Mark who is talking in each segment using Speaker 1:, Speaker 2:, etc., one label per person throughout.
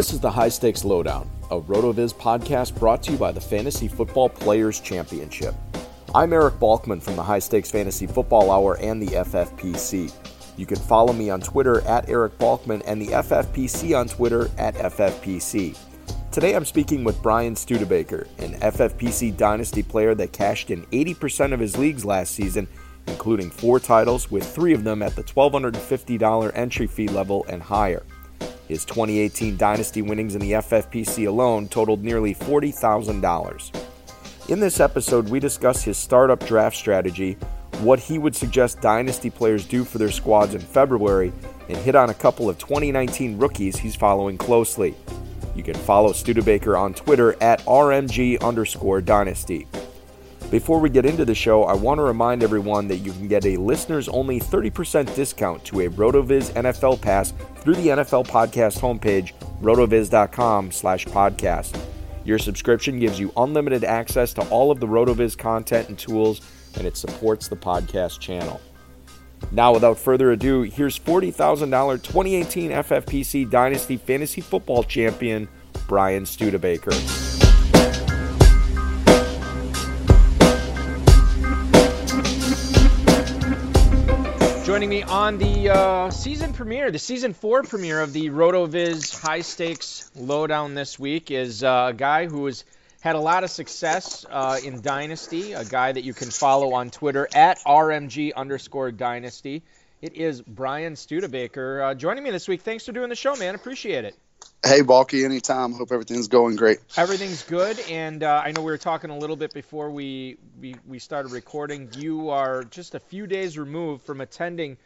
Speaker 1: This is the High Stakes Lowdown, a RotoViz podcast brought to you by the Fantasy Football Players Championship. I'm Eric Balkman from the High Stakes Fantasy Football Hour and the FFPC. You can follow me on Twitter at Eric Balkman and the FFPC on Twitter at FFPC. Today I'm speaking with Bryan Studebaker, an FFPC Dynasty player that cashed in 80% of his leagues last season, including four titles, with three of them at the $1,250 entry fee level and higher. His 2018 Dynasty winnings in the FFPC alone totaled nearly $40,000. In this episode, we discuss his startup draft strategy, what he would suggest Dynasty players do for their squads in February, and hit on a couple of 2019 rookies he's following closely. You can follow Studebaker on Twitter at RMG underscore Dynasty. Before we get into the show, I want to remind everyone that you can get a listeners only 30% discount to a RotoViz NFL pass through the NFL podcast homepage, rotoviz.com slash podcast. Your subscription gives you unlimited access to all of the RotoViz content and tools, and it supports the podcast channel. Now, without further ado, here's $40,000 2018 FFPC Dynasty Fantasy Football Champion, Bryan Studebaker.
Speaker 2: Joining me on the uh, season premiere, the season four premiere of the RotoViz High Stakes Lowdown this week is uh, a guy who has had a lot of success uh, in Dynasty, a guy that you can follow on Twitter at RMG underscore Dynasty. It is Bryan Studebaker uh, joining me this week. Thanks for doing the show, man. Appreciate it.
Speaker 3: Hey, Balky, anytime. Hope everything's going great.
Speaker 2: Everything's good, and uh, I know we were talking a little bit before we, we, we started recording. You are just a few days removed from attending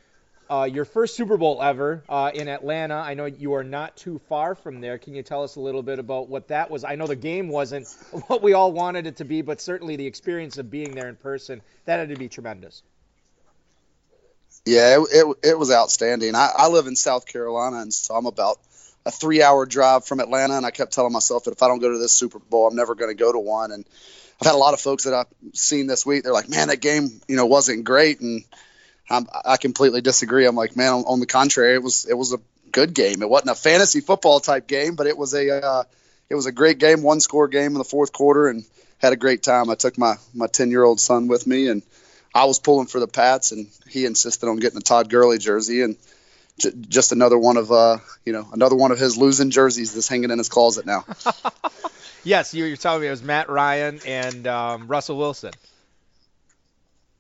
Speaker 2: uh, your first Super Bowl ever uh, in Atlanta. I know you are not too far from there. Can you tell us a little bit about what that was? I know the game wasn't what we all wanted it to be, but certainly the experience of being there in person, that had to be tremendous.
Speaker 3: Yeah, it, it, it was outstanding. I, I live in South Carolina, and so I'm about – a three hour drive from Atlanta, and I kept telling myself that if I don't go to this Super Bowl, I'm never going to go to one. And I've had a lot of folks that I've seen this week. They're like, man, that game, you know, wasn't great, and I'm, i completely disagree. I'm like, man, on, on, the contrary, it was it was a good game. It wasn't a fantasy football type game, but it was a uh, it was a great game, one score game in the fourth quarter, and had a great time. I took my my ten year old son with me, and I was pulling for the Pats, and he insisted on getting a Todd Gurley jersey, and j- just another one of uh you know another one of his losing jerseys that's hanging in his closet now.
Speaker 2: yes, you, are telling me it was Matt Ryan and um, Russell Wilson.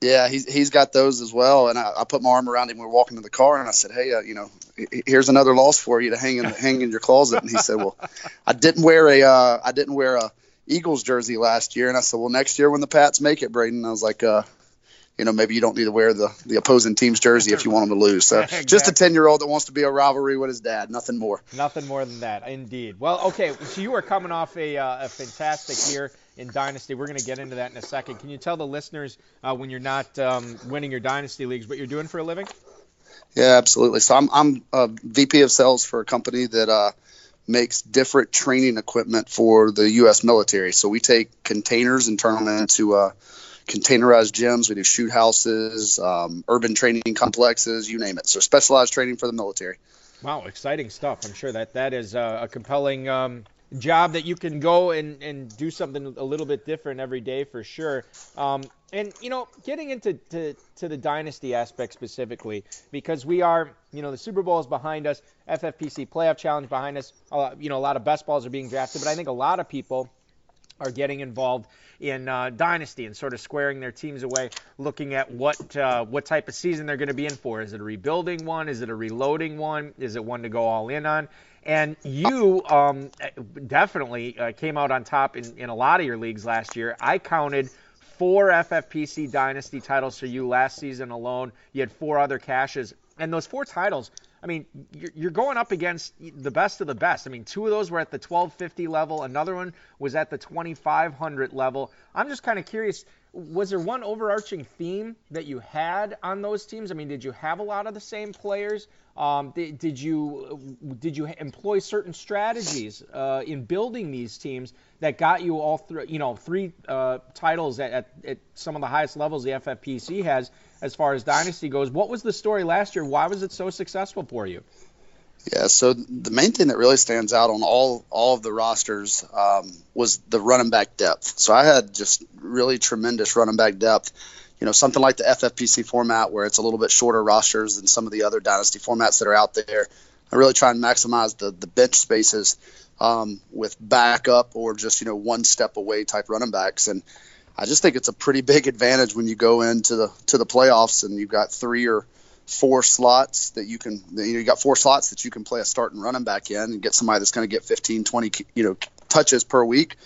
Speaker 3: Yeah, he's he's got those as well. And I, I put my arm around him. We were walking to the car, and I said, "Hey, uh, you know, here's another loss for you to hang in hang in your closet." And he said, "Well, I didn't wear a uh, I didn't wear a Eagles jersey last year." And I said, "Well, next year when the Pats make it, Braden," I was like, uh, you know, maybe you don't need to wear the, the opposing team's jersey if you want them to lose. So exactly. just a 10 year old that wants to be a rivalry with his dad, nothing more.
Speaker 2: Nothing more than that, indeed. Well, okay, so you are coming off a, uh, a fantastic year in Dynasty. We're going to get into that in a second. Can you tell the listeners uh, when you're not um, winning your Dynasty leagues what you're doing for a living?
Speaker 3: Yeah, absolutely. So I'm, I'm a VP of sales for a company that uh, makes different training equipment for the U.S. military. So we take containers and turn them into uh, containerized gyms. We do shoot houses, um, urban training complexes, you name it. So specialized training for the military.
Speaker 2: Wow, exciting stuff. I'm sure that that is a, compelling um, job that you can go and, and do something a little bit different every day for sure. Um, and you know, getting into to, to the dynasty aspect specifically, because we are, you know, the Super Bowl is behind us, FFPC Playoff Challenge behind us. You know, a lot of best balls are being drafted, but I think a lot of people are getting involved in uh, dynasty and sort of squaring their teams away, looking at what uh, what type of season they're going to be in for. Is it a rebuilding one? Is it a reloading one? Is it one to go all in on? And you um, definitely uh, came out on top in, in a lot of your leagues last year. I counted four FFPC Dynasty titles for you last season alone. You had four other cashes, And those four titles, I mean, you're going up against the best of the best. I mean, two of those were at the 1250 level, another one was at the 2500 level. I'm just kind of curious was there one overarching theme that you had on those teams? I mean, did you have a lot of the same players? Um, did, did, you did you employ certain strategies uh, in building these teams that got you all through? You know, three uh, titles at, at, at, some of the highest levels the FFPC has as far as dynasty goes. What was the story last year? Why was it so successful for you?
Speaker 3: Yeah, so the main thing that really stands out on all all of the rosters um, was the running back depth. So I had just really tremendous running back depth. You know, something like the FFPC format where it's a little bit shorter rosters than some of the other dynasty formats that are out there. I really try and maximize the the bench spaces um, with backup or just you know one step away type running backs, and I just think it's a pretty big advantage when you go into the to the playoffs and you've got three or four slots that you can you know you got four slots that you can play a starting running back in and get somebody that's going to get 15 20 you know touches per week.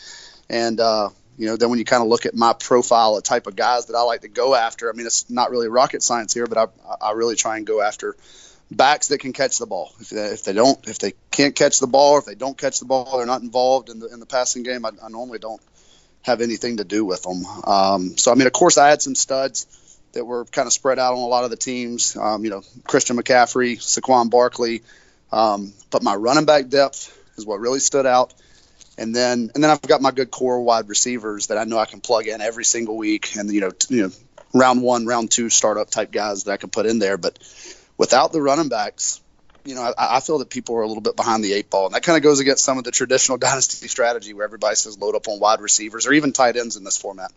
Speaker 3: And uh, you know then when you kind of look at my profile the type of guys that I like to go after I mean it's not really rocket science here but I, I really try and go after backs that can catch the ball. If they, if they don't if they can't catch the ball or if they don't catch the ball they're not involved in the in the passing game I, I normally don't have anything to do with them um, so I mean of course I had some studs that were kind of spread out on a lot of the teams. Um, you know, Christian McCaffrey, Saquon Barkley, um, but my running back depth is what really stood out. And then, and then I've got my good core wide receivers that I know I can plug in every single week, and you know, t- you know, round one, round two startup type guys that I can put in there. But without the running backs, you know, I, I feel that people are a little bit behind the eight ball, and that kind of goes against some of the traditional dynasty strategy where everybody says load up on wide receivers or even tight ends in this format.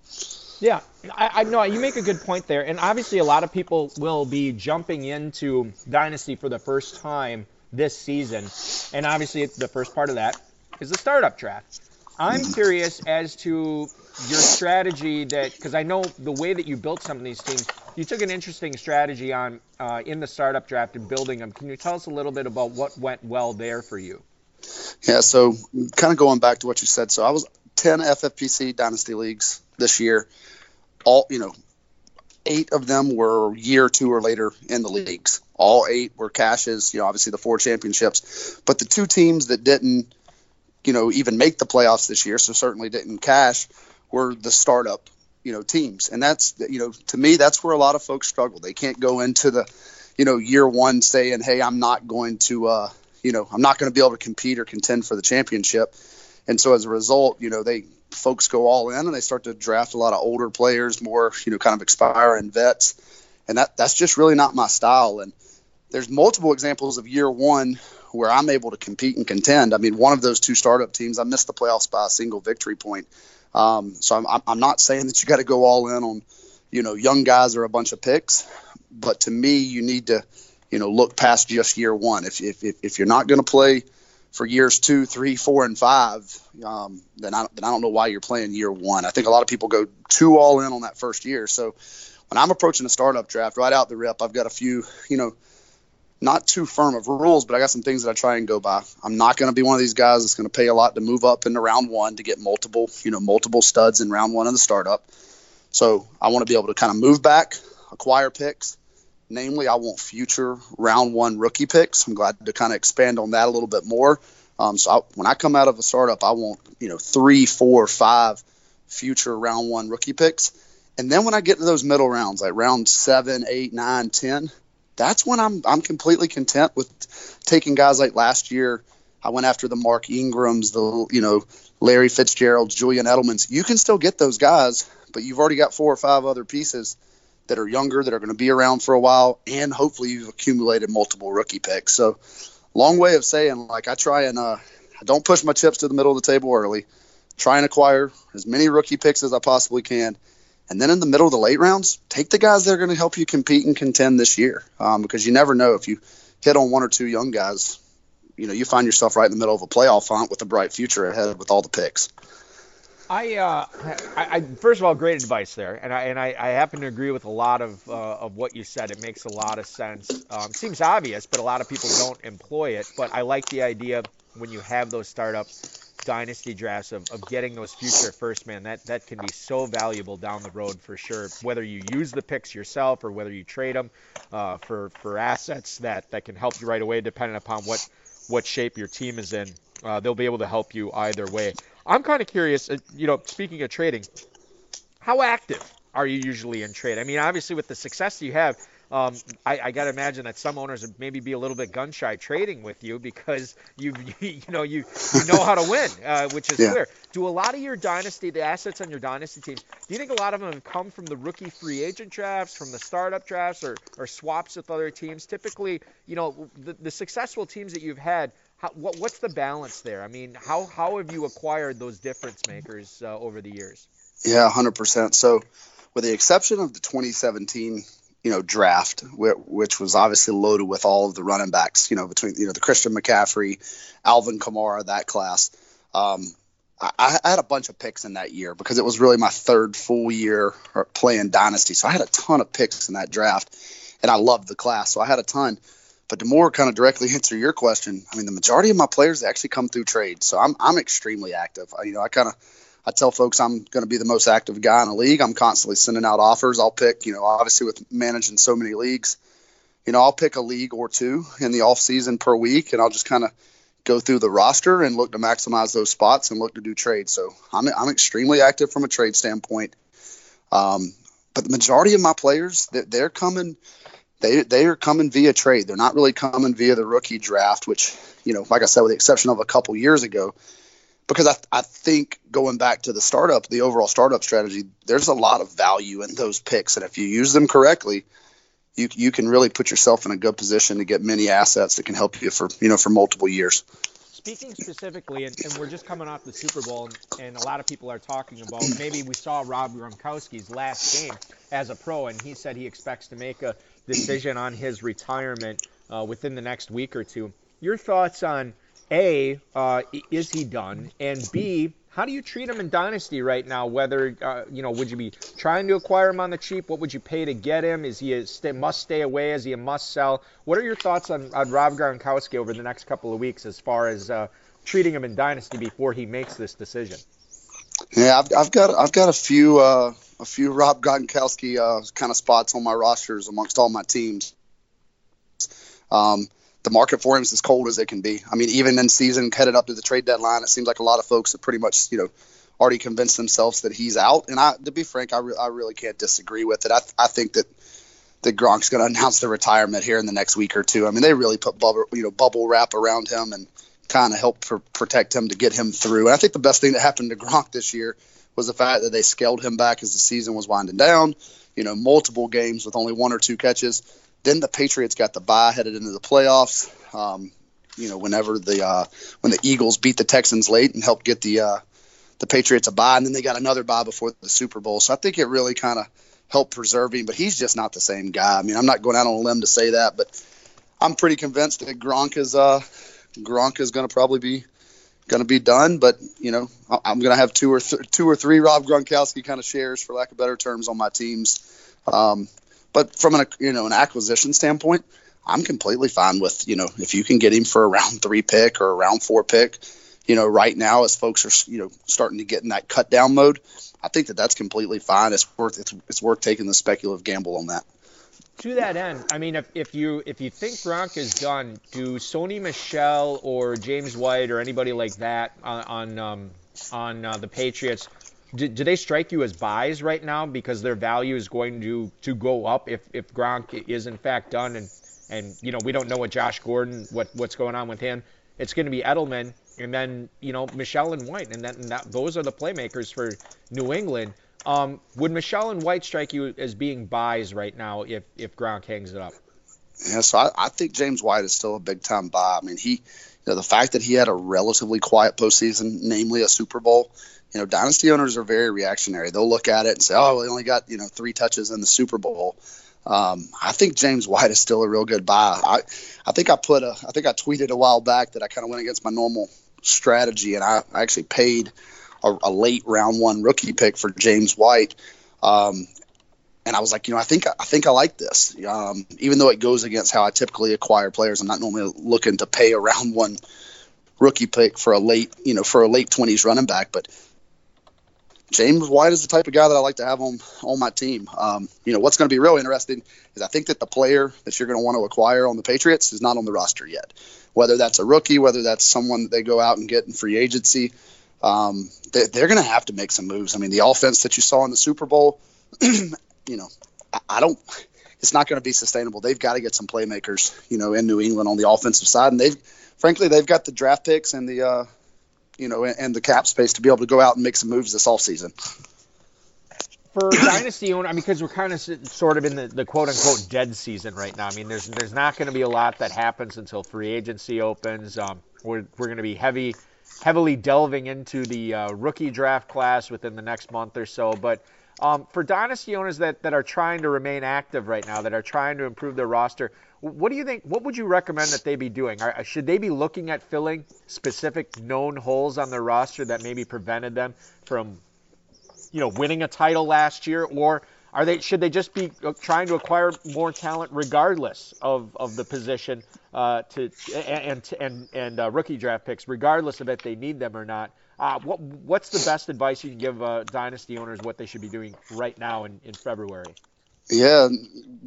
Speaker 2: Yeah, I, know you make a good point there, and obviously a lot of people will be jumping into Dynasty for the first time this season, and obviously the first part of that is the startup draft. I'm curious as to your strategy that because I know the way that you built some of these teams, you took an interesting strategy on uh, in the startup draft and building them. Can you tell us a little bit about what went well there for you?
Speaker 3: Yeah, so kind of going back to what you said, so I was 10 FFPC Dynasty leagues this year. All you know, eight of them were year two or later in the leagues. All eight were cashes. You know, obviously the four championships, but the two teams that didn't, you know, even make the playoffs this year, so certainly didn't cash, were the startup, you know, teams. And that's you know, to me, that's where a lot of folks struggle. They can't go into the, you know, year one saying, "Hey, I'm not going to." Uh, you know, I'm not going to be able to compete or contend for the championship. And so as a result, you know, they folks go all in and they start to draft a lot of older players, more you know, kind of expiring vets, and that that's just really not my style. And there's multiple examples of year one where I'm able to compete and contend. I mean, one of those two startup teams, I missed the playoffs by a single victory point. Um, so I'm, I'm not saying that you got to go all in on, you know, young guys or a bunch of picks, but to me, you need to, you know, look past just year one. If if if you're not going to play for years two, three, four, and five, um, then I then I don't know why you're playing year one. I think a lot of people go too all in on that first year. So when I'm approaching a startup draft, right out the rip, I've got a few, you know not too firm of rules, but I got some things that I try and go by. I'm not going to be one of these guys that's going to pay a lot to move up into round one to get multiple, you know, multiple studs in round one of the startup. So I want to be able to kind of move back, acquire picks. Namely, I want future round one rookie picks. I'm glad to kind of expand on that a little bit more. Um, so I, when I come out of a startup, I want you know three, four, five future round one rookie picks. And then when I get to those middle rounds, like round seven, eight, nine, ten, that's when I'm I'm completely content with taking guys like last year. I went after the Mark Ingrams, the you know Larry Fitzgeralds, Julian Edelman's. You can still get those guys, but you've already got four or five other pieces that are younger that are going to be around for a while, and hopefully you've accumulated multiple rookie picks. So, long way of saying like I try and uh, I don't push my chips to the middle of the table early. Try and acquire as many rookie picks as I possibly can and then in the middle of the late rounds, take the guys that are going to help you compete and contend this year. Um, because you never know if you hit on one or two young guys, you know, you find yourself right in the middle of a playoff hunt with a bright future ahead with all the picks.
Speaker 2: I, uh, I, I, first of all, great advice there, and I and I, I happen to agree with a lot of uh, of what you said. It makes a lot of sense. Um, seems obvious, but a lot of people don't employ it. But I like the idea when you have those startups dynasty drafts of, of getting those future first man that that can be so valuable down the road for sure. Whether you use the picks yourself or whether you trade them uh, for for assets that that can help you right away depending upon what what shape your team is in uh, they'll be able to help you either way. I'm kind of curious uh, you know speaking of trading how active are you usually in trade? I mean obviously with the success you have um, I, I got to imagine that some owners would maybe be a little bit gun shy trading with you because you you know you you know how to win, uh, which is yeah. clear. Do a lot of your dynasty, the assets on your dynasty teams, do you think a lot of them have come from the rookie free agent drafts, from the startup drafts, or or swaps with other teams? Typically, you know, the, the successful teams that you've had. How, what, what's the balance there? I mean, how, how have you acquired those difference makers uh, over the years?
Speaker 3: Yeah, 100%. So, with the exception of the 2017 you know draft, which was obviously loaded with all of the running backs. You know, between you know the Christian McCaffrey, Alvin Kamara, that class. Um, I, I, had a bunch of picks in that year because it was really my third full year playing Dynasty. So I had a ton of picks in that draft, and I loved the class. So I had a ton. But to more kind of directly answer your question, I mean, the majority of my players actually come through trade. So I'm, I'm extremely active. I, you know, I kind of I tell folks I'm going to be the most active guy in the league. I'm constantly sending out offers. I'll pick, you know, obviously with managing so many leagues, you know, I'll pick a league or two in the off season per week, and I'll just kind of go through the roster and look to maximize those spots and look to do trades. So I'm I'm extremely active from a trade standpoint. Um, but the majority of my players, they're coming. They, they are coming via trade. They're not really coming via the rookie draft, which, you know, like I said, with the exception of a couple years ago, because I, I think going back to the startup, the overall startup strategy, there's a lot of value in those picks, and if you use them correctly, you you can really put yourself in a good position to get many assets that can help you for you know for multiple years.
Speaker 2: Speaking specifically, and, and we're just coming off the Super Bowl, and, and, a lot of people are talking about maybe we saw Rob Gronkowski's last game as a pro, and he said he expects to make a decision on his retirement uh, within the next week or two. Your thoughts on a, uh, is he done? And B, how do you treat him in Dynasty right now? Whether, uh, you know, would you be trying to acquire him on the cheap? What would you pay to get him? Is he a stay, must stay away? Is he a must sell? What are your thoughts on, on Rob Gronkowski over the next couple of weeks as far as uh, treating him in Dynasty before he makes this decision?
Speaker 3: Yeah, I've, I've got I've got a few uh, a few Rob Gronkowski uh, kind of spots on my rosters amongst all my teams. Um, the market for him is as cold as it can be. I mean, even in season, headed up to the trade deadline, it seems like a lot of folks have pretty much, you know, already convinced themselves that he's out. And I, to be frank, I, re- I really can't disagree with it. I, I think that that Gronk's going to announce the retirement here in the next week or two. I mean, they really put bubble, you know, bubble wrap around him and kind of help pr- protect him to get him through. And I think the best thing that happened to Gronk this year was the fact that they scaled him back as the season was winding down. You know, multiple games with only one or two catches. Then the Patriots got the bye headed into the playoffs. Um, you know, whenever the uh, when the Eagles beat the Texans late and helped get the uh, the Patriots a bye, and then they got another bye before the Super Bowl. So I think it really kind of helped preserve him. But he's just not the same guy. I mean, I'm not going out on a limb to say that, but I'm pretty convinced that Gronk is uh, Gronk is going to probably be going to be done. But you know, I'm going to have two or th- two or three Rob Gronkowski kind of shares, for lack of better terms, on my teams. Um, but from an you know an acquisition standpoint, I'm completely fine with you know if you can get him for a round three pick or a round four pick. You know, right now as folks are you know starting to get in that cut down mode, I think that that's completely fine. It's worth it's, it's worth taking the speculative gamble on that.
Speaker 2: To that end, I mean, if, if you if you think Gronk is done, do Sony Michel or James White or anybody like that on on, um, on uh, the Patriots, do, do, they strike you as buys right now because their value is going to to go up if if Gronk is in fact done and and you know we don't know what Josh Gordon what what's going on with him. It's going to be Edelman and then you know Michel and White, and, that, that, those are the playmakers for New England. Um, would Michel and White strike you as being buys right now if if Gronk hangs it up?
Speaker 3: Yeah, so I, I think James White is still a big time buy. I mean, he, you know, the fact that he had a relatively quiet postseason, namely a Super Bowl, you know, dynasty owners are very reactionary. They'll look at it and say, "Oh, well, he only got you know three touches in the Super Bowl." Um, I think James White is still a real good buy. I, I think I put a, I think I tweeted a while back that I kind of went against my normal strategy, and I, I actually paid a, a, late round one rookie pick for James White. Um, and I was like, you know, I think I think I like this, um, even though it goes against how I typically acquire players. I'm not normally looking to pay a round one rookie pick for a late, you know, for a late 20s running back, but James White is the type of guy that I like to have on on my team. Um, you know, what's going to be real interesting is I think that the player that you're going to want to acquire on the Patriots is not on the roster yet. Whether that's a rookie, whether that's someone that they go out and get in free agency, um, they, are going to have to make some moves. I mean, the offense that you saw in the Super Bowl, you know, I, I don't. It's not going to be sustainable. They've got to get some playmakers, you know, in New England on the offensive side, and they've, frankly, they've got the draft picks and the uh, you know, and the cap space to be able to go out and make some moves this offseason.
Speaker 2: For dynasty owner, I mean, because we're kind of sort of in the, the quote unquote dead season right now. I mean, there's there's not going to be a lot that happens until free agency opens. Um, we're we're going to be heavy, heavily delving into the uh, rookie draft class within the next month or so. But um, for dynasty owners that, that are trying to remain active right now, that are trying to improve their roster, what do you think? What would you recommend that they be doing? Are, should they be looking at filling specific known holes on their roster that maybe prevented them from, you know, winning a title last year, or are they should they just be uh, trying to acquire more talent regardless of, of the position uh, to and and and uh, rookie draft picks, regardless of if they need them or not? Uh, what what's the best advice you can give uh, dynasty owners what they should be doing right now in, in February?
Speaker 3: Yeah,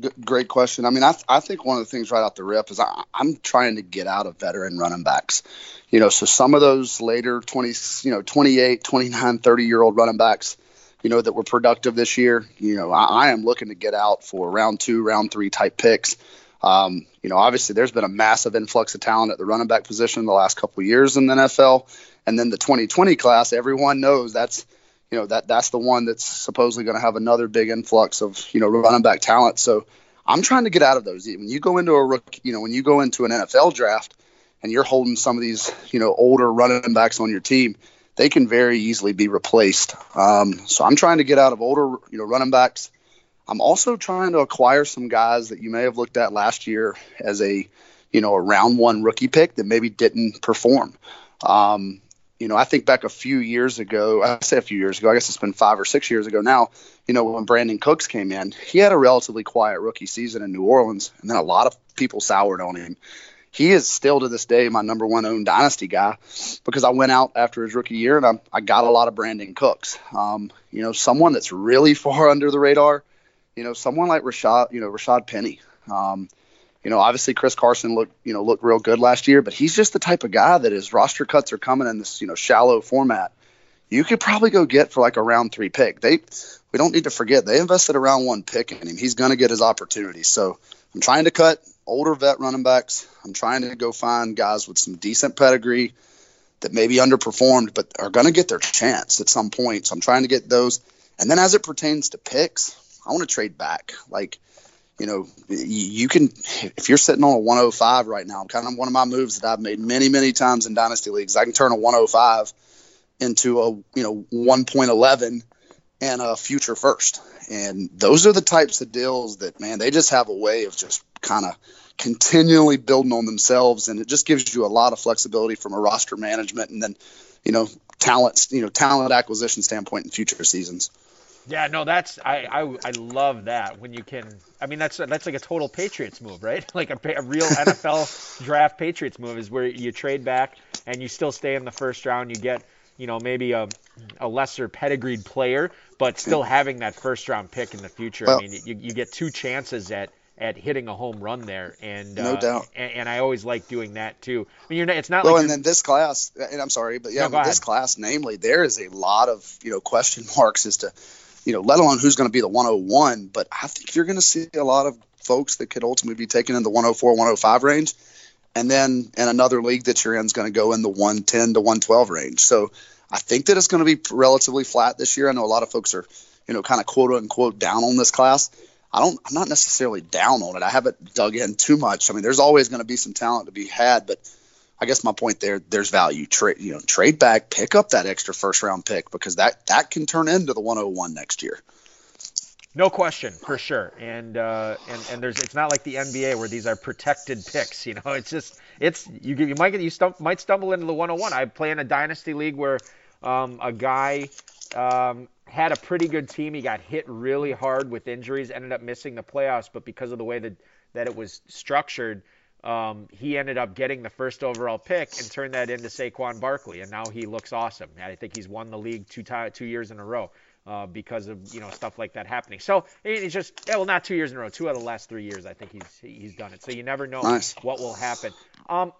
Speaker 3: g- great question. I mean, I, th- I think one of the things right off the rip is I, I'm trying to get out of veteran running backs. You know, so some of those later 20, you know, 28, 29, 30 year old running backs, you know, that were productive this year, you know, I, I am looking to get out for round two, round three type picks. Um, you know, obviously there's been a massive influx of talent at the running back position the last couple years in the NFL. And then the 2020 class, everyone knows that's – you know that that's the one that's supposedly going to have another big influx of you know running back talent. So I'm trying to get out of those. When you go into a rookie, you know, when you go into an NFL draft and you're holding some of these you know older running backs on your team, they can very easily be replaced. Um, so I'm trying to get out of older you know running backs. I'm also trying to acquire some guys that you may have looked at last year as a you know a round one rookie pick that maybe didn't perform. Um, you know, I think back a few years ago, I say a few years ago, I guess it's been five or six years ago now, you know, when Brandin Cooks came in, he had a relatively quiet rookie season in New Orleans, and then a lot of people soured on him. He is still to this day my number one owned dynasty guy because I went out after his rookie year and I, I got a lot of Brandin Cooks. Um, you know, someone that's really far under the radar, you know, someone like Rashaad, you know, Rashaad Penny. Um, you know, obviously Chris Carson looked, you know, looked real good last year, but he's just the type of guy that his roster cuts are coming in this, you know, shallow format. You could probably go get for like a round three pick. They, we don't need to forget they invested a round one pick in him. He's going to get his opportunity. So I'm trying to cut, older vet running backs. I'm trying to go find guys with some decent pedigree that maybe underperformed, but are going to get their chance at some point. So I'm trying to get those. And then as it pertains to picks, I want to trade back. Like, you know, you can, if you're sitting on a 105 right now, kind of one of my moves that I've made many, many times in dynasty leagues, I can turn a 105 into a, you know, 1.11 and a future first. And those are the types of deals that, man, they just have a way of just kind of continually building on themselves. And it just gives you a lot of flexibility from a roster management and then, you know, talent, you know, talent acquisition standpoint in future seasons.
Speaker 2: Yeah, no, that's I, I I love that when you can. I mean, that's that's like a total Patriots move, right? Like a, a real NFL draft Patriots move is where you trade back and you still stay in the first round. You get you know maybe a a lesser pedigreed player, but still having that first round pick in the future. Well, I mean, you, you get two chances at at hitting a home run there, and
Speaker 3: no
Speaker 2: uh,
Speaker 3: doubt.
Speaker 2: And, and, I always like doing that too. I mean, you're not, it's not
Speaker 3: well,
Speaker 2: like
Speaker 3: and then this class, and I'm sorry, but yeah, no, this class, namely, there is a lot of you know question marks as to you know, let alone who's going to be the 101. But I think you're going to see a lot of folks that could ultimately be taken in the 104, 105 range. And then in another league that you're in is going to go in the 110 to 112 range. So I think that it's going to be relatively flat this year. I know a lot of folks are, you know, kind of quote unquote down on this class. I don't, I'm not necessarily down on it. I haven't dug in too much. I mean, there's always going to be some talent to be had, but I guess my point there, there's value. Trade, you know, trade back, pick up that extra first round pick because that that can turn into the 101 next year.
Speaker 2: No question, for sure. And uh, and and there's it's not like the NBA where these are protected picks. You know, it's just it's you you might get you stump, might stumble into the 101. I play in a dynasty league where um, a guy um, had a pretty good team. He got hit really hard with injuries, ended up missing the playoffs, but because of the way that that it was structured um, he ended up getting the first overall pick and turned that into Saquon Barkley, and now he looks awesome. I think he's won the league two t- two years in a row uh, because of you know stuff like that happening. So it's just yeah, well, not two years in a row, two out of the last three years. I think he's he's done it. So you never know
Speaker 3: nice.
Speaker 2: what will happen. Um,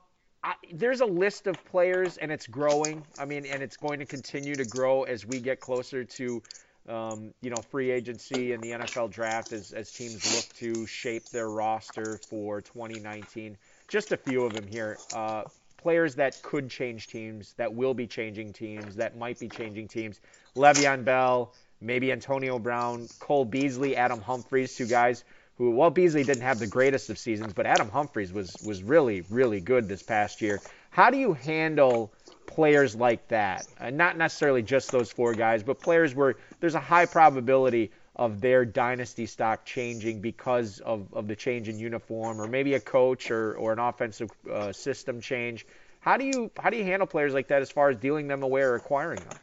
Speaker 2: I, there's a list of players, and it's growing. I mean, and it's going to continue to grow as we get closer to um, you know, free agency and the NFL draft as, as teams look to shape their roster for 2019. Just a few of them here. Uh, players that could change teams, that will be changing teams, that might be changing teams. Le'Veon Bell, maybe Antonio Brown, Cole Beasley, Adam Humphries, two guys who, well, Beasley didn't have the greatest of seasons, but Adam Humphries was was really, really good this past year. How do you handle players like that. Uh, not necessarily just those four guys, but players where there's a high probability of their dynasty stock changing because of, of the change in uniform or maybe a coach or, or an offensive uh, system change. How do you how do you handle players like that as far as dealing them away or acquiring them?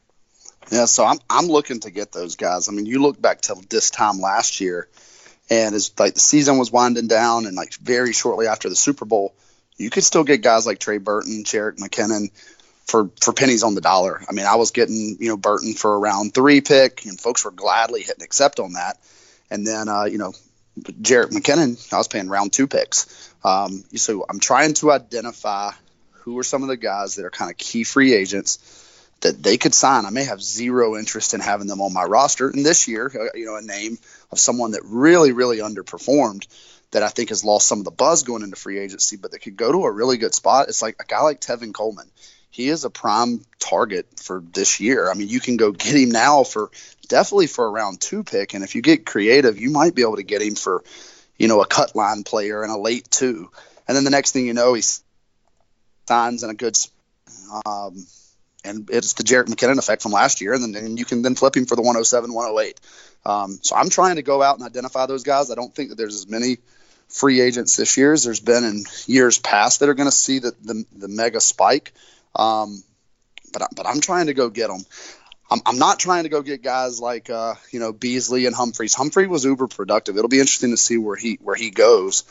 Speaker 3: Yeah, so I'm I'm looking to get those guys. I mean, you look back to this time last year, and as like the season was winding down, and like very shortly after the Super Bowl, you could still get guys like Trey Burton, Jerick McKinnon, for for pennies on the dollar. I mean, I was getting you know Burton for a round three pick, and folks were gladly hitting accept on that. And then uh, you know Jerick McKinnon, I was paying round two picks. Um, so I'm trying to identify who are some of the guys that are kind of key free agents that they could sign. I may have zero interest in having them on my roster. And this year, uh, you know, a name of someone that really, really underperformed that I think has lost some of the buzz going into free agency, but that could go to a really good spot. It's like a guy like Tevin Coleman he is a prime target for this year. I mean, you can go get him now for definitely for a round two pick, and if you get creative, you might be able to get him for, you know, a cut line player and a late two, and then the next thing you know, he signs in a good, um, and it's the Jerick McKinnon effect from last year, and then and you can then flip him for the 107, 108. Um, so I'm trying to go out and identify those guys. I don't think that there's as many free agents this year as there's been in years past that are going to see the, the, the mega spike. Um, but but I'm trying to go get them. I'm, I'm not trying to go get guys like uh, you know Beasley and Humphries. Humphrey was uber productive. It'll be interesting to see where he where he goes.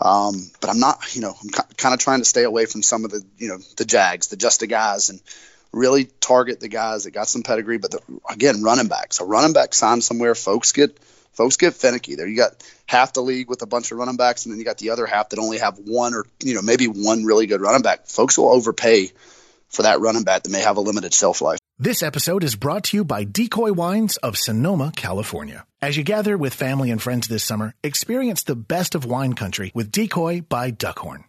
Speaker 3: Um, but I'm not you know I'm kind of trying to stay away from some of the you know the Jags, the just the guys, and really target the guys that got some pedigree. But the, again, running backs. A running back signed somewhere, folks get folks get finicky. There you got half the league with a bunch of running backs, and then you got the other half that only have one or you know maybe one really good running back. Folks will overpay for that running back that may have a limited shelf life.
Speaker 4: This episode is brought to you by Decoy Wines of Sonoma, California. As you gather with family and friends this summer, experience the best of wine country with Decoy by Duckhorn.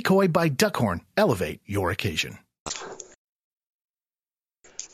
Speaker 4: Decoy by Duckhorn elevate your occasion.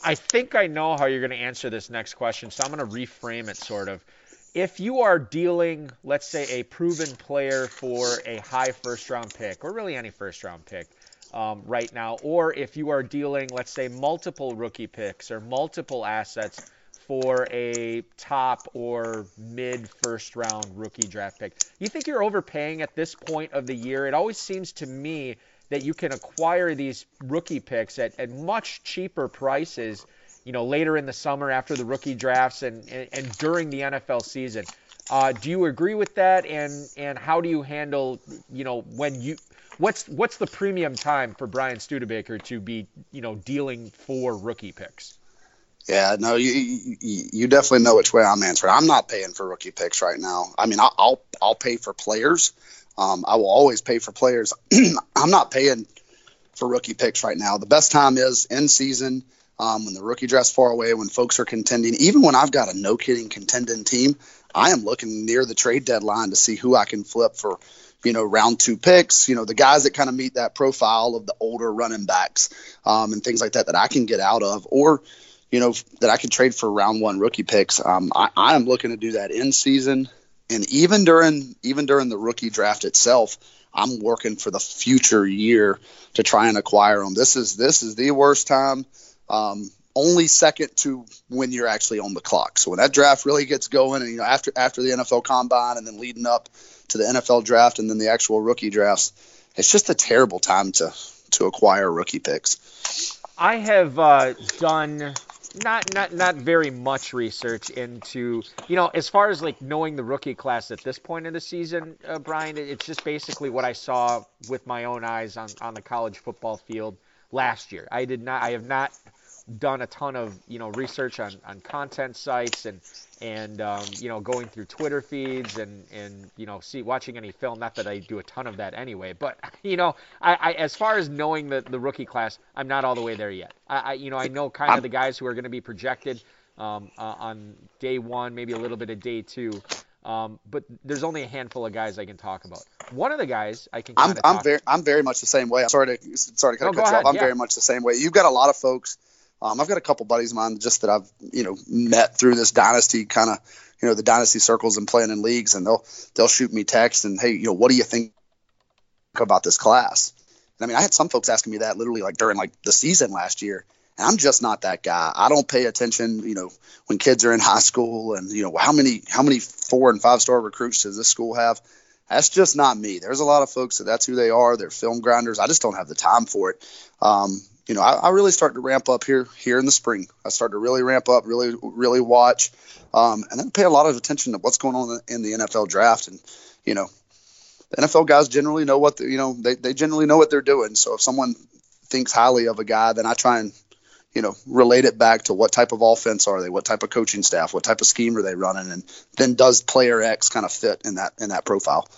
Speaker 2: I think I know how you're going to answer this next question, so I'm going to reframe it sort of. If you are dealing, let's say, a proven player for a high first round pick, or really any first round pick um, right now, or if you are dealing, let's say, multiple rookie picks or multiple assets for a top or mid first round rookie draft pick, you think you're overpaying at this point of the year? It always seems to me that you can acquire these rookie picks at, at much cheaper prices, you know, later in the summer after the rookie drafts and, and, and during the NFL season. Uh, do you agree with that? And and how do you handle, you know, when you what's what's the premium time for Bryan Studebaker to be, you know, dealing for rookie picks?
Speaker 3: Yeah, no, you, you, you definitely know which way I'm answering. I'm not paying for rookie picks right now. I mean, I'll I'll pay for players, um, I will always pay for players. I'm not paying for rookie picks right now. The best time is in season um, when the rookie draft's far away, when folks are contending. Even when I've got a no kidding contending team, I am looking near the trade deadline to see who I can flip for, you know, round two picks. You know, the guys that kind of meet that profile of the older running backs um, and things like that that I can get out of, or you know, that I can trade for round one rookie picks. Um, I, I am looking to do that in season and even during even during the rookie draft itself, I'm working for the future year to try and acquire them. This is this is the worst time. Um, only second to when you're actually on the clock. So when that draft really gets going, and you know after after the NFL Combine, and then leading up to the NFL draft, and then the actual rookie drafts, it's just a terrible time to to acquire rookie picks.
Speaker 2: I have uh, done not not not very much research into you know as far as like knowing the rookie class at this point in the season, uh, Bryan. It's just basically what I saw with my own eyes on on the college football field last year. I did not. I have not done a ton of you know research on on content sites and and um, you know going through Twitter feeds and and you know see watching any film. Not that I do a ton of that anyway, but you know I, I as far as knowing the the rookie class, I'm not all the way there yet. I, I you know I know kind of the guys who are going to be projected um, uh, on day one, maybe a little bit of day two. Um, but there's only a handful of guys I can talk about. One of the guys I can.
Speaker 3: I'm, I'm very I'm very much the same way. I'm sorry to sorry to cut you off. I'm yeah. very much the same way. You've got a lot of folks um, I've got a couple buddies of mine just that I've you know met through this dynasty kind of you know the dynasty circles and playing in leagues, and they'll they'll shoot me text and hey you know what do you think about this class? And I mean I had some folks asking me that literally like during like the season last year, and I'm just not that guy. I don't pay attention, you know, when kids are in high school and you know how many how many four and five star recruits does this school have? That's just not me. There's a lot of folks that that's who they are. They're film grinders. I just don't have the time for it. Um, you know, I, I, really start to ramp up here here in the spring. I start to really ramp up, really really watch, um, and then pay a lot of attention to what's going on in the NFL draft. And you know, the NFL guys generally know what you know they they generally know what they're doing. So if someone thinks highly of a guy, then I try and you know relate it back to what type of offense are they, what type of coaching staff, what type of scheme are they running, and then does player X kind of fit in that in that profile.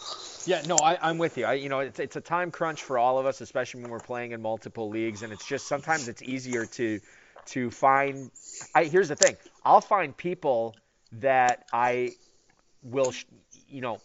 Speaker 2: Yeah, no, I, am with you. I, you know, it's, it's a time crunch for all of us, especially when we're playing in multiple leagues, and it's just sometimes it's easier to to find. I here's the thing: I'll find people that I will, you know,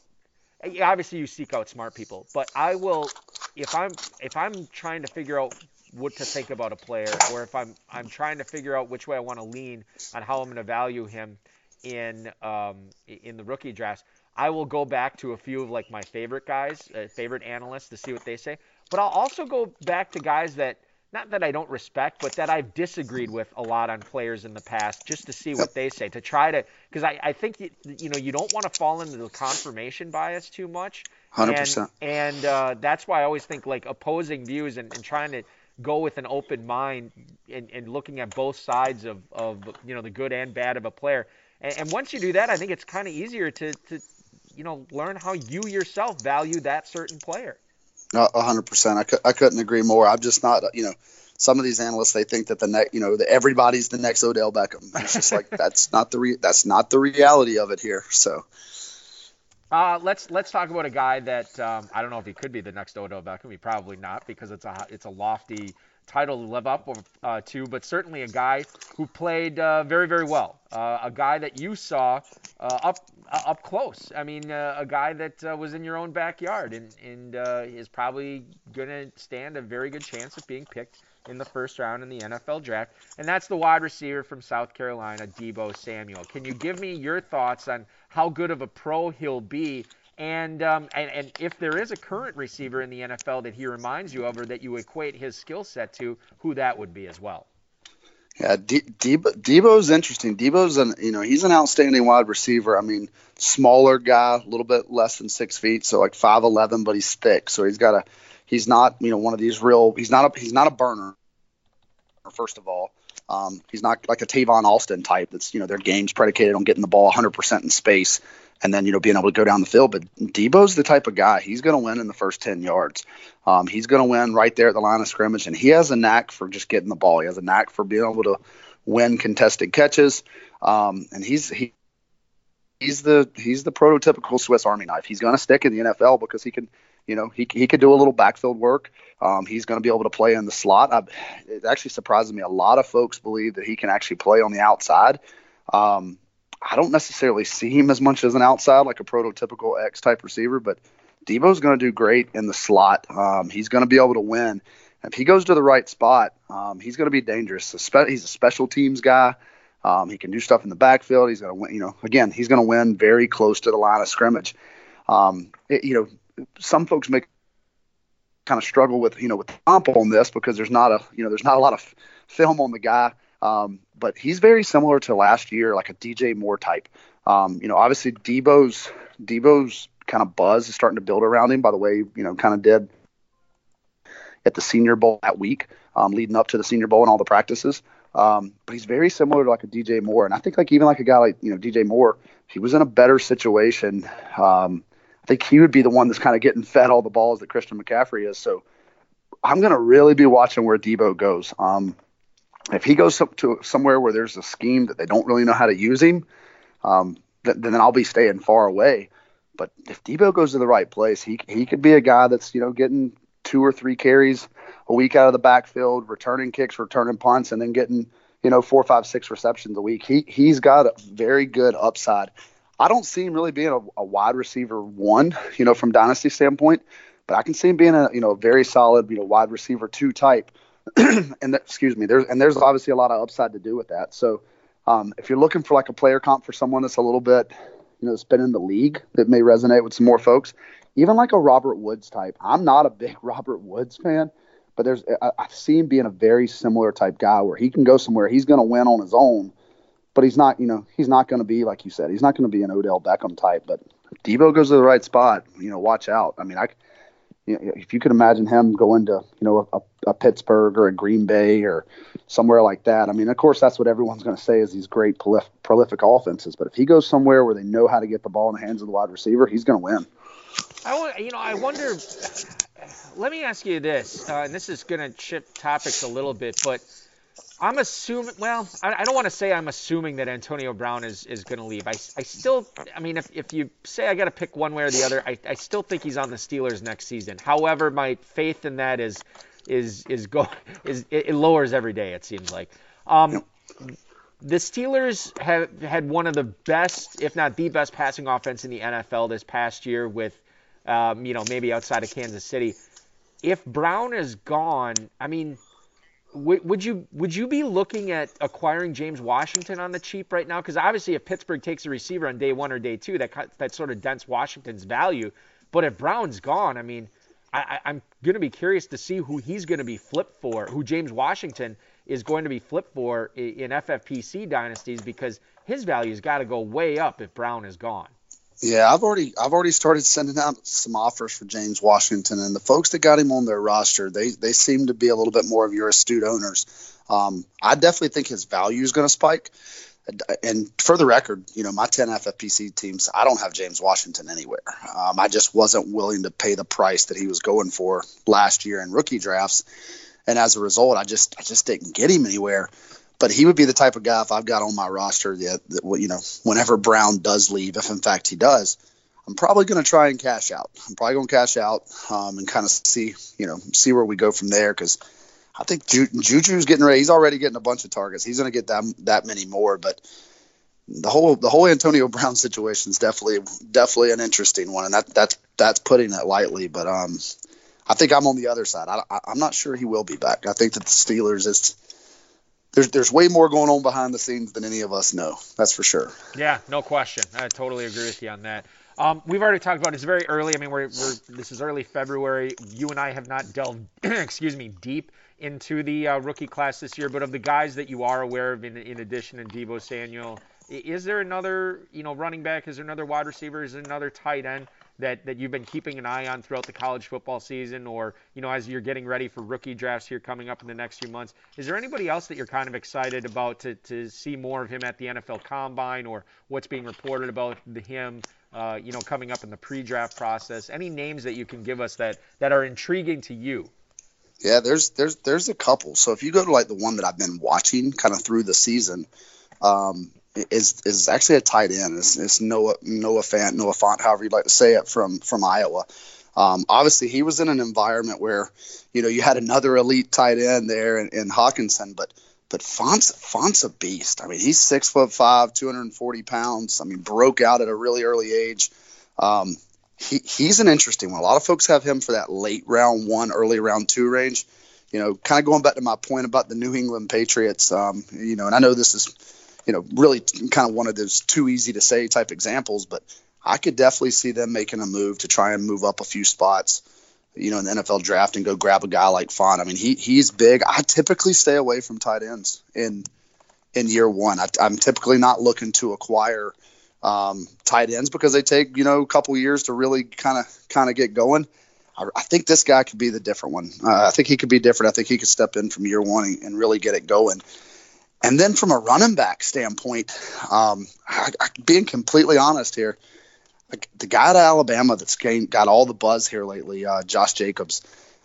Speaker 2: obviously you seek out smart people, but I will if I'm if I'm trying to figure out what to think about a player, or if I'm I'm trying to figure out which way I want to lean on how I'm going to value him in um, in the rookie drafts, I will go back to a few of like my favorite guys, uh, favorite analysts to see what they say. But I'll also go back to guys that not that I don't respect, but that I've disagreed with a lot on players in the past, just to see what they say, to try to, because I, I think you, you know you don't want to fall into the confirmation bias too much.
Speaker 3: Hundred percent.
Speaker 2: And uh, that's why I always think like opposing views and, and trying to go with an open mind and, and looking at both sides of, of you know the good and bad of a player. And, and once you do that, I think it's kind of easier to, to you know learn how you yourself value that certain player.
Speaker 3: A hundred percent. I, cu- I couldn't agree more. I'm just not, you know, some of these analysts they think that the next, you know, that everybody's the next Odell Beckham. It's just like that's not the re- that's not the reality of it here. So.
Speaker 2: Uh, let's let's talk about a guy that um, I don't know if he could be the next Odell Beckham. He probably not because it's a it's a lofty title to live up uh, to, but certainly a guy who played uh, very very well. Uh, a guy that you saw uh, up uh, up close. I mean, uh, a guy that was in your own backyard and and is probably going to stand a very good chance of being picked in the first round in the NFL draft. And that's the wide receiver from South Carolina, Deebo Samuel. Can you give me your thoughts on how good of a pro he'll be? And, um, and and if there is a current receiver in the NFL that he reminds you of, or that you equate his skill set to, who that would be as well.
Speaker 3: Yeah, De- Deebo, Deebo's interesting. Deebo's an you know he's an outstanding wide receiver. I mean, smaller guy, a little bit less than six feet, so like five eleven, but he's thick. So he's got a he's not you know one of these real. He's not a he's not a burner. First of all, um, he's not like a Tavon Austin type. That's you know their game's predicated on getting the ball 100% in space and then you know being able to go down the field. But Deebo's the type of guy he's going to win in the first 10 yards. Um, he's going to win right there at the line of scrimmage, and he has a knack for just getting the ball. He has a knack for being able to win contested catches, um, and he's he. He's the he's the prototypical Swiss Army knife. He's going to stick in the NFL because he can, you know, he, he could do a little backfield work. Um, he's going to be able to play in the slot. I, it actually surprises me. A lot of folks believe that he can actually play on the outside. Um, I don't necessarily see him as much as an outside, like a prototypical X type receiver, but Deebo's going to do great in the slot. Um, he's going to be able to win. If he goes to the right spot, um, he's going to be dangerous. He's a special teams guy. Um, he can do stuff in the backfield. He's going to win. You know, again, he's going to win very close to the line of scrimmage. Um, it, you know, some folks make kind of struggle with you know with the comp on this because there's not a you know there's not a lot of film on the guy. Um, but he's very similar to last year, like a DJ Moore type. Um, you know, obviously Deebo's Deebo's kind of buzz is starting to build around him by the way, you know, kind of did at the Senior Bowl that week, um, leading up to the Senior Bowl and all the practices. Um, but he's very similar to like a DJ Moore, and I think like even like a guy like you know DJ Moore, he was in a better situation, um, I think he would be the one that's kind of getting fed all the balls that Christian McCaffrey is. So I'm to really be watching where Debo goes. Um, if he goes to somewhere where there's a scheme that they don't really know how to use him, um, th- then I'll be staying far away. But if Deebo goes to the right place, he he could be a guy that's you know getting two or three carries a week out of the backfield, returning kicks, returning punts, and then getting you know four, five, six receptions a week. He he's got a very good upside. I don't see him really being a, a wide receiver one, you know, from dynasty standpoint, but I can see him being a you know very solid you know wide receiver two type and that, excuse me, there's and there's obviously a lot of upside to do with that. So um, if you're looking for like a player comp for someone that's a little bit, you know, that's been in the league that may resonate with some more folks, even like a Robert Woods type. I'm not a big Robert Woods fan, but there's I, I see him being a very similar type guy where he can go somewhere, he's going to win on his own, but he's not, you know, he's not going to be like you said, he's not going to be an Odell Beckham type. But Deebo goes to the right spot, you know, watch out. I mean, I you know, if you could imagine him going to you know a, a, Pittsburgh or a Green Bay or somewhere like that. I mean, of course, that's what everyone's going to say is these great prolif- prolific offenses. But if he goes somewhere where they know how to get the ball in the hands of the wide receiver, he's going to win.
Speaker 2: I you know I wonder. Let me ask you this, uh, and this is going to shift topics a little bit, but I'm assuming. Well, I, I don't want to say I'm assuming that Antonio Brown is, is going to leave. I, I still. I mean, if, if you say I got to pick one way or the other, I, I still think he's on the Steelers next season. However, my faith in that is is is go is it, it lowers every day. It seems like. Um, the Steelers have had one of the best, if not the best, passing offense in the NFL this past year. With, um, you know, maybe outside of Kansas City. If Brown is gone, I mean would you would you be looking at acquiring James Washington on the cheap right now? Because obviously, if Pittsburgh takes a receiver on day one or day two, that that sort of dents Washington's value. But if Brown's gone, I mean, I, am going to be curious to see who he's going to be flipped for, who James Washington is going to be flipped for in FFPC dynasties, because his value's got to go way up if Brown is gone.
Speaker 3: Yeah, I've already I've already started sending out some offers for James Washington, and the folks that got him on their roster, they they seem to be a little bit more of your astute owners. Um, I definitely think his value is going to spike. And for the record, you know, my 10 FFPC teams, I don't have James Washington anywhere. Um, I just wasn't willing to pay the price that he was going for last year in rookie drafts, and as a result, I just I just didn't get him anywhere but he would be the type of guy if I've got on my roster that, that you know whenever Brown does leave, if in fact he does, I'm probably going to try and cash out. I'm probably going to cash out um, and kind of see you know see where we go from there because I think Ju- Juju's getting ready. He's already getting a bunch of targets. He's going to get that that many more, but the whole the whole Antonio Brown situation is definitely definitely an interesting one, and that that's that's putting it lightly. But um, I think I'm on the other side. I, am not sure he will be back. I think that the Steelers is there's there's way more going on behind the scenes than any of us know. That's for sure.
Speaker 2: Yeah, no question. I totally agree with you on that. Um, we've already talked about it. it's very early. I mean, we're, we're this is early February. You and I have not delved, excuse me, deep into the uh, rookie class this year. But of the guys that you are aware of, in, in addition to Deebo Samuel, is there another you know running back? Is there another wide receiver? Is there another tight end that, that you've been keeping an eye on throughout the college football season or, you know, as you're getting ready for rookie drafts here coming up in the next few months? Is there anybody else that you're kind of excited about to, to see more of him at the NFL Combine or what's being reported about him, uh, you know, coming up in the pre-draft process? Any names that you can give us that, that are intriguing to you?
Speaker 3: Yeah, there's there's there's a couple. So if you go to like the one that I've been watching kind of through the season, um, is is actually a tight end. It's, it's Noah Noah Fant Noah Fant, however you'd like to say it, from from Iowa. Um, obviously, he was in an environment where you know you had another elite tight end there in, in Hockenson, but but Fant's Fant's a beast. I mean, he's six foot five, 240 pounds. I mean, broke out at a really early age. Um, he, he's an interesting one. A lot of folks have him for that late round one, early round two range. You know, kind of going back to my point about the New England Patriots. Um, you know, and I know this is you know, really kind of one of those too easy to say type examples, but I could definitely see them making a move to try and move up a few spots, you know, in the NFL draft and go grab a guy like Fant. I mean, he he's big. I typically stay away from tight ends in in year one. I, am typically not looking to acquire um, tight ends because they take you know a couple years to really kind of kind of get going. I, I, think this guy could be the different one. Uh, I think he could be different. I think he could step in from year one and, and really get it going. And then from a running back standpoint, um, I, I, being completely honest here, like the guy at Alabama that's gained, got all the buzz here lately, uh, Josh Jacobs.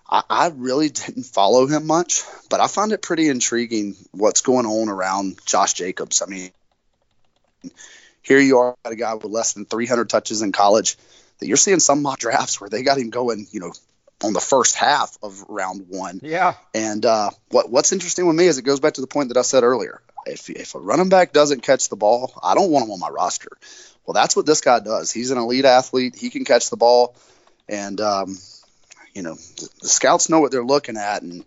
Speaker 3: I, I, really didn't follow him much, but I find it pretty intriguing what's going on around Josh Jacobs. I mean, here you are, a guy with less than 300 touches in college. That you're seeing some mock drafts where they got him going, you know, on the first half of round one.
Speaker 2: Yeah.
Speaker 3: And uh, what what's interesting with me is it goes back to the point that I said earlier. If if a running back doesn't catch the ball, I don't want him on my roster. Well, that's what this guy does. He's an elite athlete. He can catch the ball, and um, you know the, the scouts know what they're looking at, and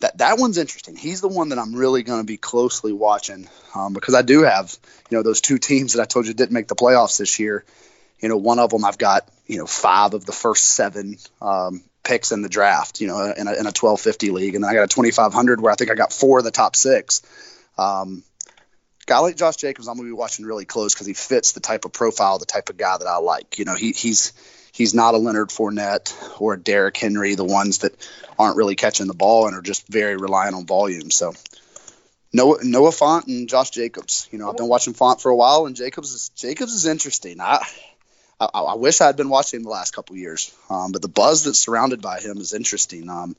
Speaker 3: that that one's interesting. He's the one that I'm really going to be closely watching um, because I do have you know those two teams that I told you didn't make the playoffs this year. You know, one of them I've got you know five of the first seven um, picks in the draft, you know, in a, in a 1250 league. And then I got a 2500 where I think I got four of the top six. Um, guy like Josh Jacobs, I'm going to be watching really close because he fits the type of profile, the type of guy that I like. You know, he, he's he's not a Leonard Fournette or a Derrick Henry, the ones that aren't really catching the ball and are just very reliant on volume. So Noah, Noah Fant and Josh Jacobs. You know, I've been watching Fant for a while, and Jacobs is Jacobs is interesting. I I, I wish I had been watching the last couple years, um, but the buzz that's surrounded by him is interesting. Um,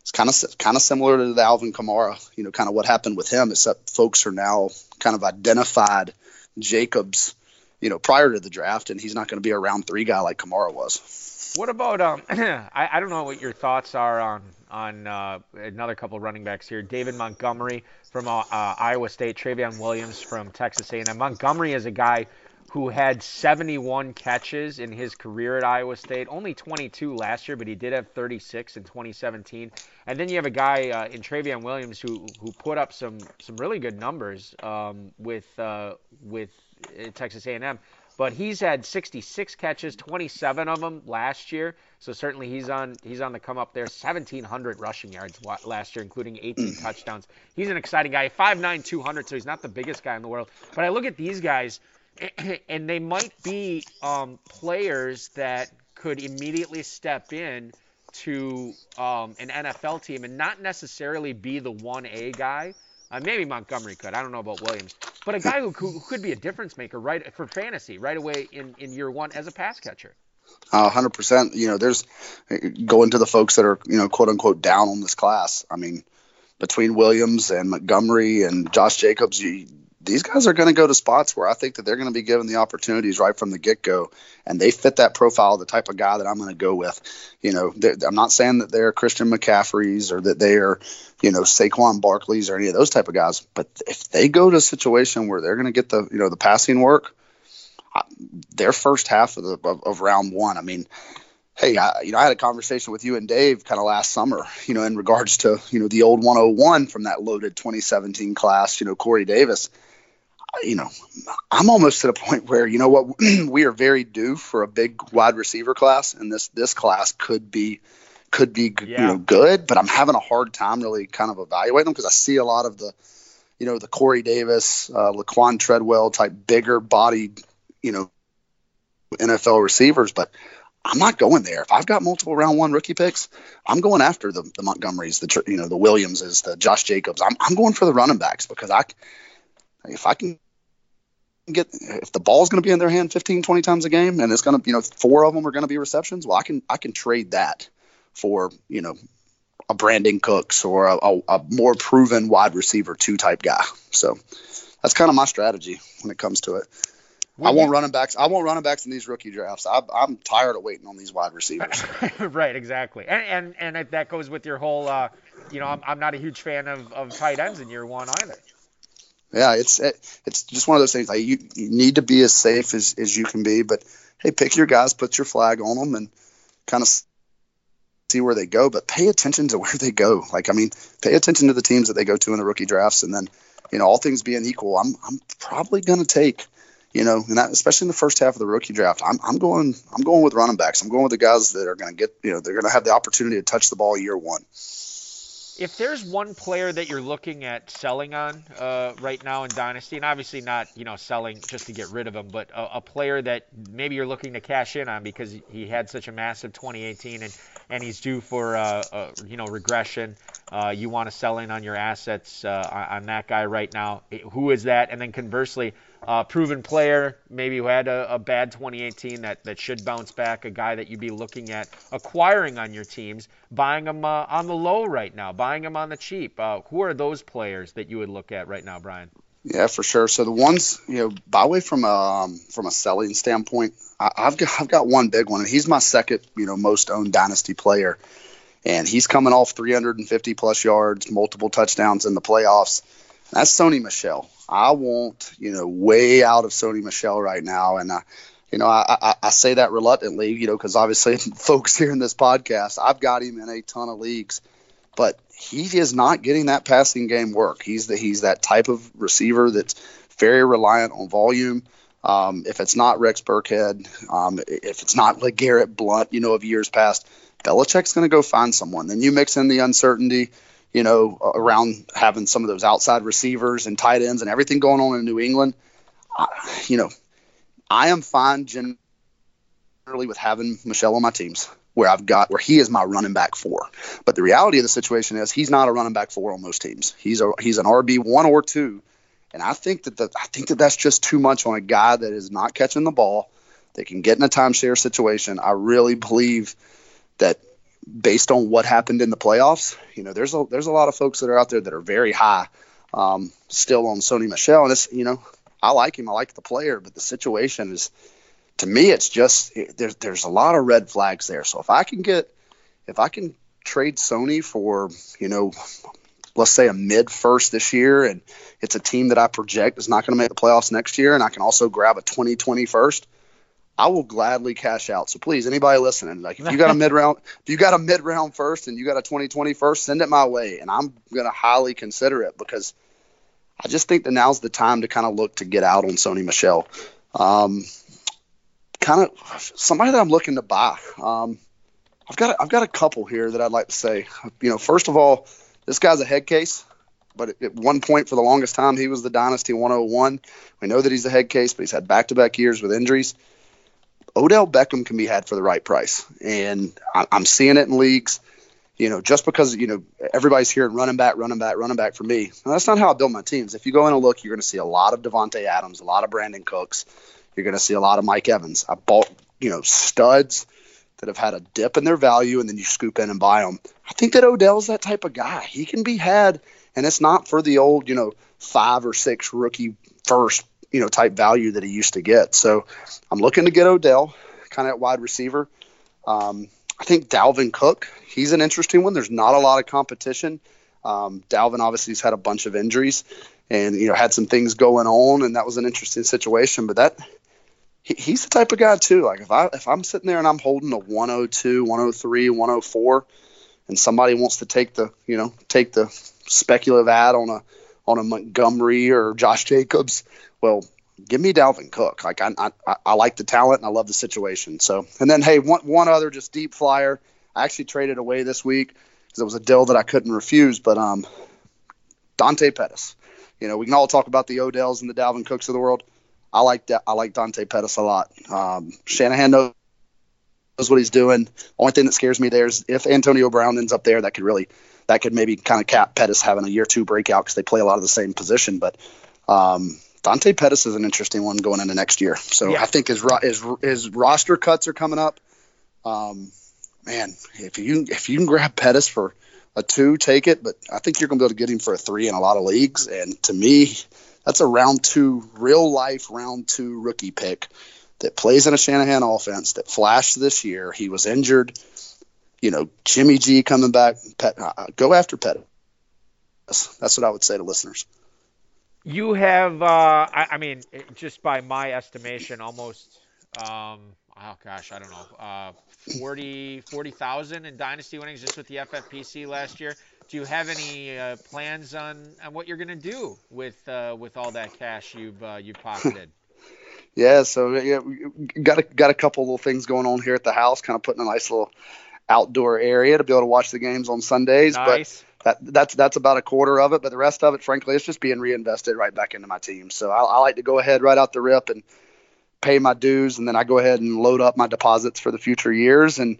Speaker 3: it's kind of kind of similar to the Alvin Kamara, you know, kind of what happened with him, except folks are now kind of identified Jacobs, you know, prior to the draft, and he's not going to be a round three guy like Kamara was.
Speaker 2: What about um? I, I don't know what your thoughts are on on uh, another couple running backs here. David Montgomery from uh, uh, Iowa State, Trayveon Williams from Texas A&M. Montgomery is a guy who had 71 catches in his career at Iowa State, only 22 last year, but he did have 36 in 2017. And then you have a guy uh, in Trayveon Williams who who put up some some really good numbers um, with uh, with uh, Texas A&M. But he's had 66 catches, 27 of them last year. So certainly he's on he's on the come up there. 1,700 rushing yards last year, including 18 touchdowns. He's an exciting guy. 5'9", 200, so he's not the biggest guy in the world. But I look at these guys, and they might be um, players that could immediately step in to um, an NFL team and not necessarily be the 1A guy. Uh, maybe Montgomery could. I don't know about Williams, but a guy who, who could be a difference maker right for fantasy right away in, in year one as a pass catcher.
Speaker 3: Uh, 100%. You know, there's going to the folks that are, you know, quote unquote down on this class. I mean, between Williams and Montgomery and Josh Jacobs, you, these guys are going to go to spots where I think that they're going to be given the opportunities right from the get go, and they fit that profile, the type of guy that I'm going to go with. You know, I'm not saying that they're Christian McCaffreys or that they are, you know, Saquon Barkleys or any of those type of guys. But if they go to a situation where they're going to get the, you know, the passing work, their first half of the of, of round one, I mean, hey, I, you know, I had a conversation with you and Dave kind of last summer, you know, in regards to, you know, the old 101 from that loaded 2017 class, you know, Corey Davis you know, I'm almost at a point where you know what we are very due for a big wide receiver class, and this this class could be could be yeah. you know good, but I'm having a hard time really kind of evaluating them because I see a lot of the you know the Corey Davis, uh, Laquan Treadwell type bigger bodied you know NFL receivers, but I'm not going there. If I've got multiple round one rookie picks, I'm going after the, the Montgomerys, the you know the Williamses, the Josh Jacobs. I'm I'm going for the running backs because I if I can get if the ball's going to be in their hand 15 20 times a game and it's going to you know four of them are going to be receptions well i can i can trade that for you know a brandin cooks or a, a, a more proven wide receiver two type guy so that's kind of my strategy when it comes to it I won't running backs. I won't running backs in these rookie drafts. I, am tired of waiting on these wide receivers.
Speaker 2: right, exactly, and and and that goes with your whole. Uh, you know, I'm, I'm not a huge fan of, of tight ends in year one either
Speaker 3: yeah, it's it, it's just one of those things. Like you, you need to be as safe as, as you can be, but hey, pick your guys, put your flag on them, and kind of see where they go. But pay attention to where they go. Like I mean, pay attention to the teams that they go to in the rookie drafts, and then you know, all things being equal, I'm I'm probably gonna take. You know, and that, especially in the first half of the rookie draft, I'm, I'm going I'm going with running backs. I'm going with the guys that are going to get you know they're going to have the opportunity to touch the ball year one
Speaker 2: if there's one player that you're looking at selling on uh, right now in Dynasty, and obviously not you know selling just to get rid of him, but a, a, player that maybe you're looking to cash in on because he had such a massive 2018 and and he's due for uh, uh, you know regression. Uh, you want to sell in on your assets uh, on that guy right now. Who is that? And then conversely, uh, proven player, maybe who had a, a, bad 2018 that, that should bounce back, a guy that you'd be looking at acquiring on your teams, buying them uh, on the low right now, buying them on the cheap. Uh, who are those players that you would look at right now, Bryan?
Speaker 3: Yeah, for sure. So the ones, you know, by way from a um, from a selling standpoint, I, have got I've got one big one, and he's my second, you know, most owned dynasty player, and he's coming off 350 plus yards, multiple touchdowns in the playoffs. That's Sony Michel. I want, you know, way out of Sony Michel right now. And, uh, you know, I, I, I, say that reluctantly, you know, because obviously folks here in this podcast, I've got him in a ton of leagues, but he is not getting that passing game work. He's the, he's that type of receiver that's very reliant on volume. Um, if it's not Rex Burkhead, um, if it's not like Garrett Blount, you know, of years past, Belichick's going to go find someone. Then you mix in the uncertainty you know, around having some of those outside receivers and tight ends and everything going on in New England, you know, I am fine generally with having Michel on my teams where I've got where he is my running back four. But the reality of the situation is he's not a running back four on most teams. He's a he's an RB one or two, and I think that the, I think that that's just too much on a guy that is not catching the ball, that can get in a timeshare situation. I really believe that based on what happened in the playoffs, you know, there's a there's a lot of folks that are out there that are very high um, still on Sony Michel, and it's you know, I like him, I like the player, but the situation is, to me, it's just it, there's there's a lot of red flags there. So if I can get, if I can trade Sony for you know, let's say a mid first this year, and it's a team that I project is not going to make the playoffs next year, and I can also grab a 2020 first, I will gladly cash out. So please, anybody listening, like if you got a mid round, if you got a mid round first and you got a 2020 first, send it my way, and I'm going to highly consider it because I just think that now's the time to kind of look to get out on Sony Michel. Um, kind of somebody that I'm looking to buy. Um, I've got a, I've got a couple here that I'd like to say. You know, first of all, this guy's a head case, but at one point for the longest time he was the dynasty 101. We know that he's a head case, but he's had back-to-back years with injuries. Odell Beckham can be had for the right price, and I'm seeing it in leagues. You know, just because you know everybody's hearing running back, running back, running back for me. that's not how I build my teams. If you go in and look, you're going to see a lot of Davante Adams, a lot of Brandin Cooks. You're going to see a lot of Mike Evans. I bought you know studs that have had a dip in their value, and then you scoop in and buy them. I think that Odell's that type of guy. He can be had, and it's not for the old you know five or six rookie first you know type value that he used to get. So I'm looking to get Odell, kind of at wide receiver. Um, I think Dalvin Cook, he's an interesting one. There's not a lot of competition. Um, Dalvin obviously has had a bunch of injuries and you know had some things going on, and that was an interesting situation. But that he, he's the type of guy too. Like if I if I'm sitting there and I'm holding a 102, 103, 104, and somebody wants to take the you know take the speculative ad on a on a Montgomery or Josh Jacobs, well, give me Dalvin Cook. Like I, I, I like the talent and I love the situation. So, and then hey, one one other just deep flyer. I actually traded away this week because it was a deal that I couldn't refuse. But um, Dante Pettis. You know, we can all talk about the Odells and the Dalvin Cooks of the world. I like. I like Dante Pettis a lot. Um, Shanahan knows what he's doing. Only thing that scares me there is if Antonio Brown ends up there, that could really, that could maybe kind of cap Pettis having a year two breakout because they play a lot of the same position. But um, Dante Pettis is an interesting one going into next year. So yeah. I think his, his his roster cuts are coming up. Um, man, if you if you can grab Pettis for a two, take it. But I think you're going to be able to get him for a three in a lot of leagues. And to me, that's a round two, real life round two rookie pick that plays in a Shanahan offense that flashed this year. He was injured. You know, Jimmy G coming back. Pet, uh, go after Pettis. That's what I would say to listeners.
Speaker 2: You have, uh, I, I, mean, just by my estimation, almost, um, oh gosh, I don't know, uh, 40 40,000 in dynasty winnings just with the FFPC last year. Do you have any uh, plans on, on what you're going to do with uh, with all that cash you've uh, you've pocketed?
Speaker 3: yeah, so yeah, got a, got a couple little things going on here at the house, kind of putting a nice little outdoor area to be able to watch the games on Sundays.
Speaker 2: Nice.
Speaker 3: But that that's that's about a quarter of it. But the rest of it, frankly, it's just being reinvested right back into my team. So I, I like to go ahead right out the rip and pay my dues, and then I go ahead and load up my deposits for the future years. And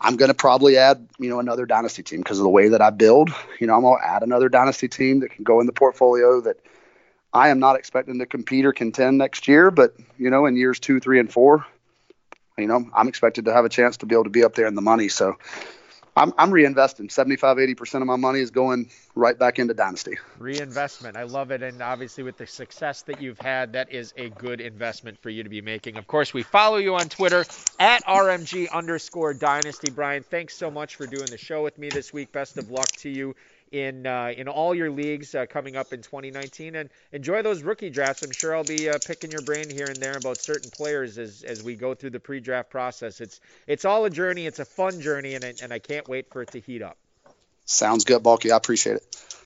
Speaker 3: I'm going to probably add, you know, another dynasty team because of the way that I build. You know, I'm going to add another dynasty team that can go in the portfolio that I am not expecting to compete or contend next year, but you know, in years two, three, and four, you know, I'm expected to have a chance to be able to be up there in the money. So I'm, I'm reinvesting 75, 80% of my money is going right back into Dynasty.
Speaker 2: Reinvestment. I love it. And obviously, with the success that you've had, that is a good investment for you to be making. Of course, we follow you on Twitter at RMG underscore Dynasty. Bryan, thanks so much for doing the show with me this week. Best of luck to you in uh, in all your leagues uh, coming up in 2019. And enjoy those rookie drafts. I'm sure I'll be uh, picking your brain here and there about certain players as, as we go through the pre-draft process. It's it's all a journey. It's a fun journey, and and I can't wait for it to heat up.
Speaker 3: Sounds good, Bulky. I appreciate it.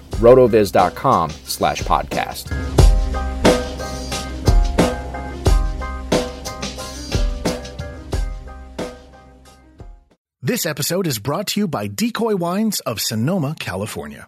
Speaker 1: rotoviz.com slash podcast.
Speaker 4: This episode is brought to you by Decoy Wines of Sonoma, California.